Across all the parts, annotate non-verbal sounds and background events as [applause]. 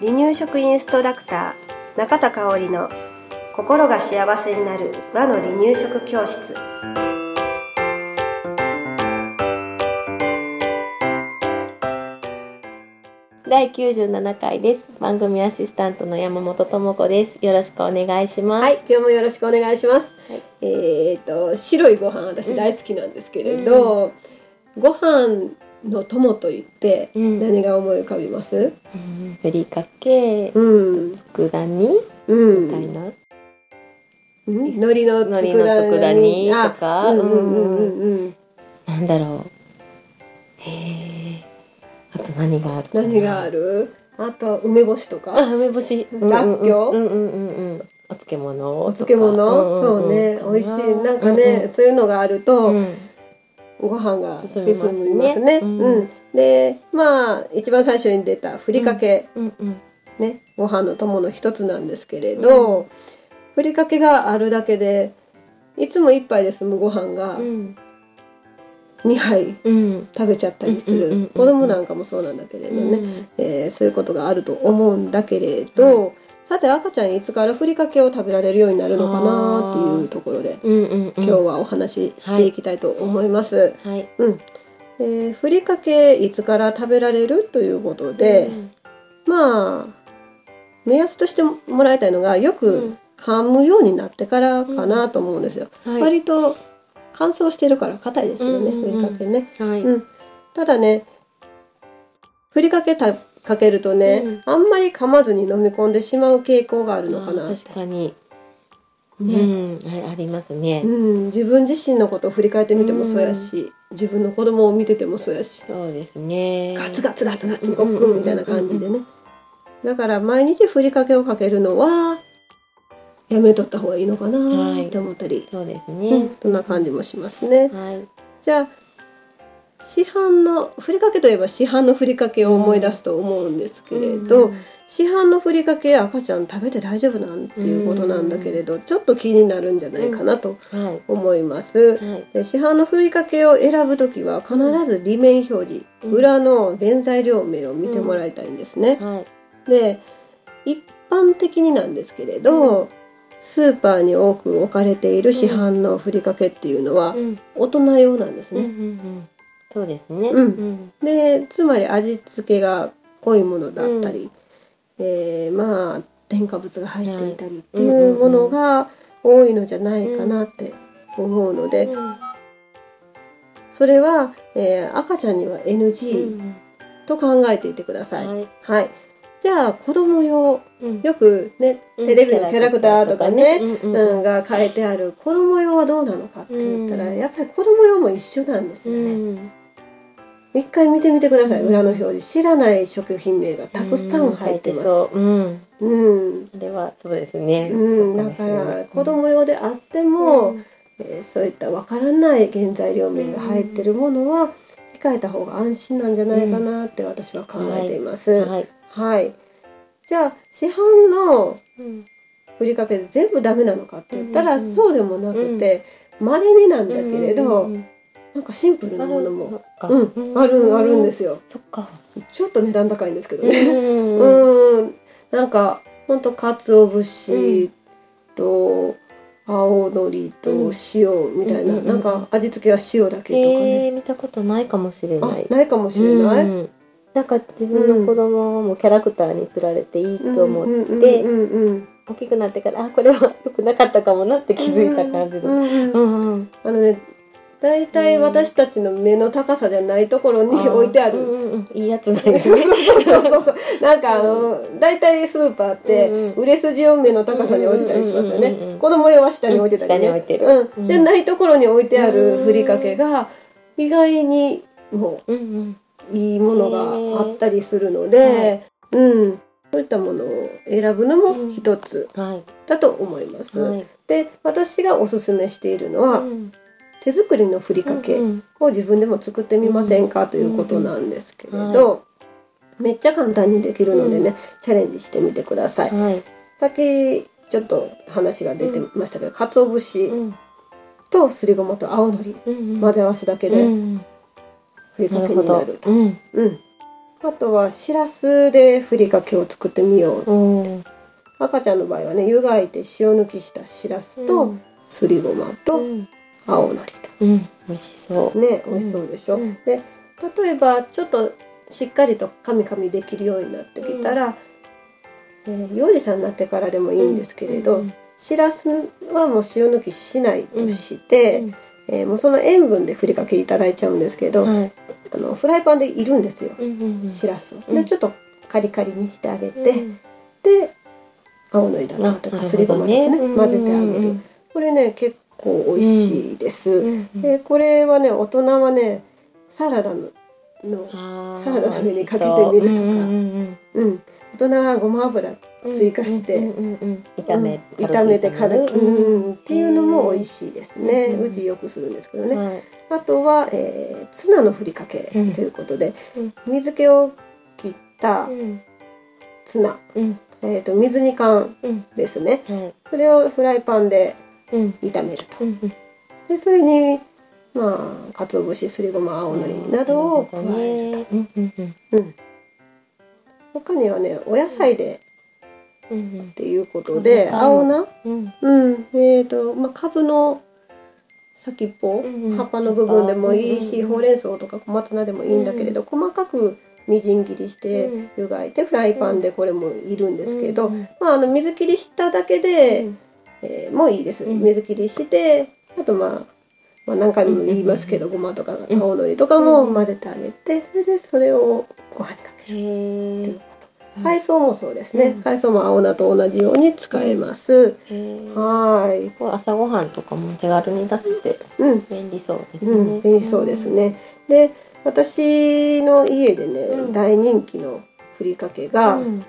離乳食インストラクター中田香織の心が幸せになる和の離乳食教室。第97回です。番組アシスタントの山本智子です。よろしくお願いします。はい今日もよろしくお願いします、はい。えっ、と白いご飯私大好きなんですけれど、ご飯の友と言ってうん。何が思い浮かびます？うんふりかけうん。佃煮うん。みたいな。うん。海苔のうんうんうんうんうん。なんだろう。へえあと何がある何がある？あと梅干しとか？あ梅干し。らっきょう？うんうんうんうん。お漬物お漬物、そうね。美味しい。なんかね、そういうのがあると、うんうんご飯が進進みますね。すね。うん。うんでまあ一番最初に出たふりかけ、うんうんね。ご飯の友の一つなんですけれど、ふりかけがあるだけでいつも一杯で済むご飯がうん。2杯うん。食べちゃったりする、子供なんかもそうなんだけれどね、うん。えーそういうことがあると思うんだけれど、さて赤ちゃんいつからふりかけを食べられるようになるのかなっていうところでうんうんうん。今日はお話ししていきたいと思います。はい。うん。えーふりかけいつから食べられるということで、うんまあ目安としてもらいたいのがようくん。噛むようになってからかなと思うんですよ。はい。割と乾燥してるから硬いですよね、うんうんうん。ふりかけね。はい。うん、ただねふりかけたかけるとね、あんまり噛まずに飲み込んでしまう傾向があるのかな。確かに。ね、うんあありますね。うん、自分自身のことを振り返ってみてもそうやし、自分の子供を見ててもそうやし、そうですね。ガツガツガツガツごくみたいな感じでね。だから毎日ふりかけをかけるのはやめとった方がいいのかなって思ったり、そうですうんね、そんな感じもしますね。はい。じゃあ市販のふりかけといえば市販のふりかけを思い出すと思うんですけれど、うん。市販のふりかけ赤ちゃん食べて大丈夫なんていうことなんだけれど、ちょっと気になるんじゃないかなとはい。思います。はい。で市販のふりかけを選ぶときは必ず裏面表示、うん裏の原材料名を見てもらいたいんですね。はい。で一般的になんですけれど、スーパーに多く置かれている市販のふりかけっていうのはうん。大人用なんですうんうんうね。んそうですね。うん。うん。でつまり味付けが濃いものだったり、えーまあ添加物が入っていたりっていうものが多いのじゃないかなって思うので、うん。それは、えー赤ちゃんにはう NG ん。と考えていてください。はい。はい。じゃあ子供用うん。よくねうん。テレビのキャラクターとかね、うんうんうん、が書いてある子供用はどうなのかって言ったら、うん。やっぱり子供用も一緒なんですうよね。ん一回見てみてください、うん裏の表示。知らない食品名がたくさん入ってます。そううん。うれはそうですね。うん、だから子供用であっても、えーそういったわからない原材料名が入ってるものは控えた方が安心なんじゃないかなって私は考えています。はい。はい。じゃあ市販のうん。ふりかけで全部ダメなのかって言ったら、そうでもなくて、稀になんだけれど、うんうんうんなんかシンプルなものも、あうん、あるあるんですすよ。そっか。ちょっと値段高いんですけどうね。ん。うん、なんかほんと鰹節と青のりと塩みたいな、なんか味付けは塩だけとかね。へえ見たことないかもしれあない。ないかもしれない？うん。なんか自分の子供もキャラクターにつられていいと思って、大きくなってからあこれは良くなかったかもなって気づいた感じで、うんうん。うんうんうん。あのね大体私たちの目の高さじゃないところに置いてある。うんうんうん。いいやつなんですねそう。そうそうなんかあの大体スーパーってうんうん。売れ筋を目の高さに置いてたりしますようんうんうんうんね子供用は下に置いてたりね。下に置いてる。う、うん。んじゃないところに置いてあるふりかけが意外にもうんうん。ういいものがあったりするので、うん。そういったものを選ぶのも一つはい。だと思います、はい。で私がおすすめしているのは、うん手作りのふりかけ、うんを自分でも作ってみませんか、ということなんですけれうんど、めっちゃ簡単にできるのでね、チャレンジしてみてください。はい。さっきちょっと話が出てましたけど、鰹節うん。とすりごまと青のり混ぜ合わすだけうでん。ふりかけになると。うん。うん。あとはしらすでふりかけを作ってみよううん赤ちゃんの場合はね湯がいて塩抜きしたしらすとすりごまうとん青のりうん。美味しそとね美味しそうでしょ、うん。で例えばちょっとしっかりとカミカミできるようになってきたら、えー幼児さんになってからでもういいんですけれど、うんしらすはもう塩抜きしないとして、うん。えーもうその塩分でふりかけいただいちゃうんですけど、はい。あのフライパンでいるんですようんうんうん。しらすを。うん。でちょっとカリカリにしてあげて、うんで青のりだあとかすりごまとかね混ぜてあげる、うんこれね結構美味しいです、うん。うん。でこれはね大人はねサラダのサラダの上にかけてみるとか。う。ん。大人はごま油うん追加して炒めうん。炒めて軽く、うん。うん。っていうのも美味しいですね、ううん。ちよくするん。ですけどね、はいあとは、えーツナのふりかけとうん。いうことで、うん。水気を切ったうん。ツナ、うん。えー、と水煮缶うん。ですねはいそれをフライパンでうん炒めるとでそれにまあ鰹節すりごま青のりなどを加えると、うん、他にはねお野菜でうん。っていうことで、青菜うん。えーとまあ、株の先っぽ、葉っぱの部分でもいいし、ほうれん。草とか小松菜でもいいん。だけれど、細かくみじん。切りして湯がいてフライパンでこれもいるん。ですけど、まあ、あの水切りしただけで、えーもういいです、うん。水切りしてあとまあ、まあ、何回も言いますけど、ごまとかうん青のりとかも混ぜてあげてそれでそれをご飯にかけるへー。海藻もそうですね、うん。海藻も青菜と同じように使えます、はー。い。これ朝ごはんとかも手軽に出せてうん。便利そうですね。うん、便利そうですね。で、私の家でね、うん。大人気のふりかけうが、ん。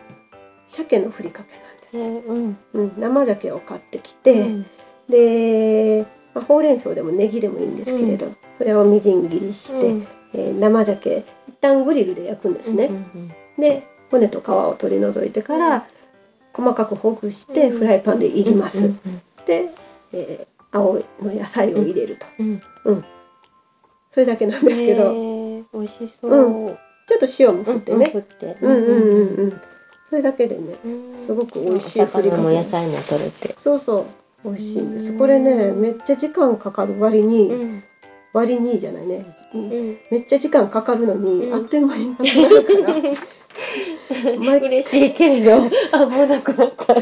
鮭のふりかけなんうん。うん、生鮭を買ってきて、うんで、まあ、ほうれん草でもネギでもいいんですけれど、それをみじん切りして、うんえー生鮭一旦グリルで焼くんですね。うんで、骨と皮を取り除いてから、細かくほぐしてフライパンでいります。うんで、えー青の野菜を入れると、うん。それだけなんですけど、美味しそう。うちょっと塩も振ってね、振って。うんうんうんうん。それだけでね、うんすごく美味しいふりかけも野菜も取れて。そうそう、美味しいんです。うんこれね、めっちゃ時間かかる割に、うん。割にじゃないね。うんうん。めっちゃ時間かかるのに、うんあっという間になくなるから、[laughs] 毎嬉しいけれど、あ、もうなくなった。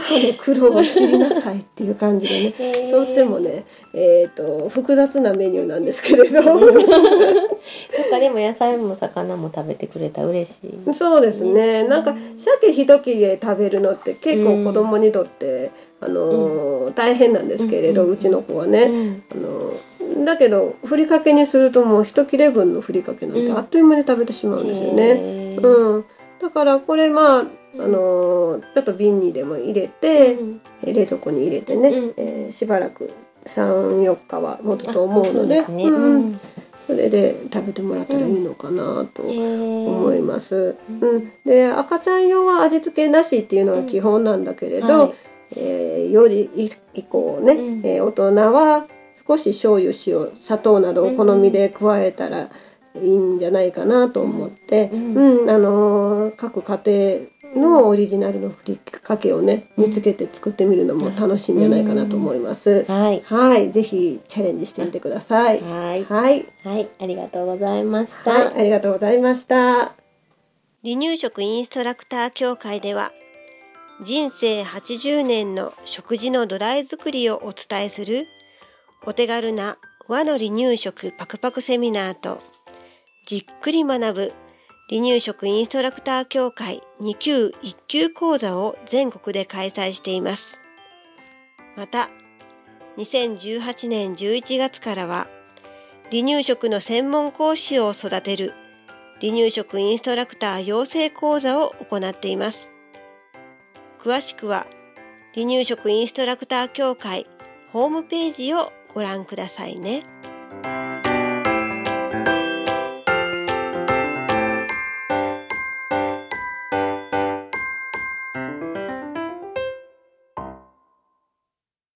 母 [laughs] の苦労を知りなさいっていう感じでね。とってもね、えっ、と複雑なメニューなんですけれど、[laughs] 他でも野菜も魚も食べてくれたら嬉しい。そうですね。なんか鮭一切れ食べるのって結構子供にとって、あのー大変なんですけれど、ううんちの子はね。うんあのだけどふりかけにするともう一切れ分のふりかけなんてうんあっという間に食べてしまうんですよね。うん、だからこれまあ、あのちょっと瓶にでも入れて、うんえ冷蔵庫に入れてね、うんえーしばらく34日は持つと思うのでうん。うん。それで食べてもらったらいいのかなと思思います。うんうん、で赤ちゃん用は味付けなしっていうのが基本なんだけれど、はい。えー、より以降ね、うん。えー大人は少し醤油塩砂糖などを好みで加えたらいいんじゃないかなと思って、ううん。ん。あのー各家庭のオリジナルのふりかけをね見つけて作ってみるのも楽しいんじゃないかなと思います。はい。はい、ぜひチャレンジしてみてください。はい。はい、はい。ありがとうございました。はい、ありがとうございました。離乳食インストラクター協会では人生80年の食事の土台作りをお伝えするお手軽な和の離乳食パクパクセミナーとじっくり学ぶ離乳食インストラクター協会2級1級講座を全国で開催しています。また2018年11月からは離乳食の専門講師を育てる離乳食インストラクター養成講座を行っています。詳しくは離乳食インストラクター協会ホームページをご覧くださいね。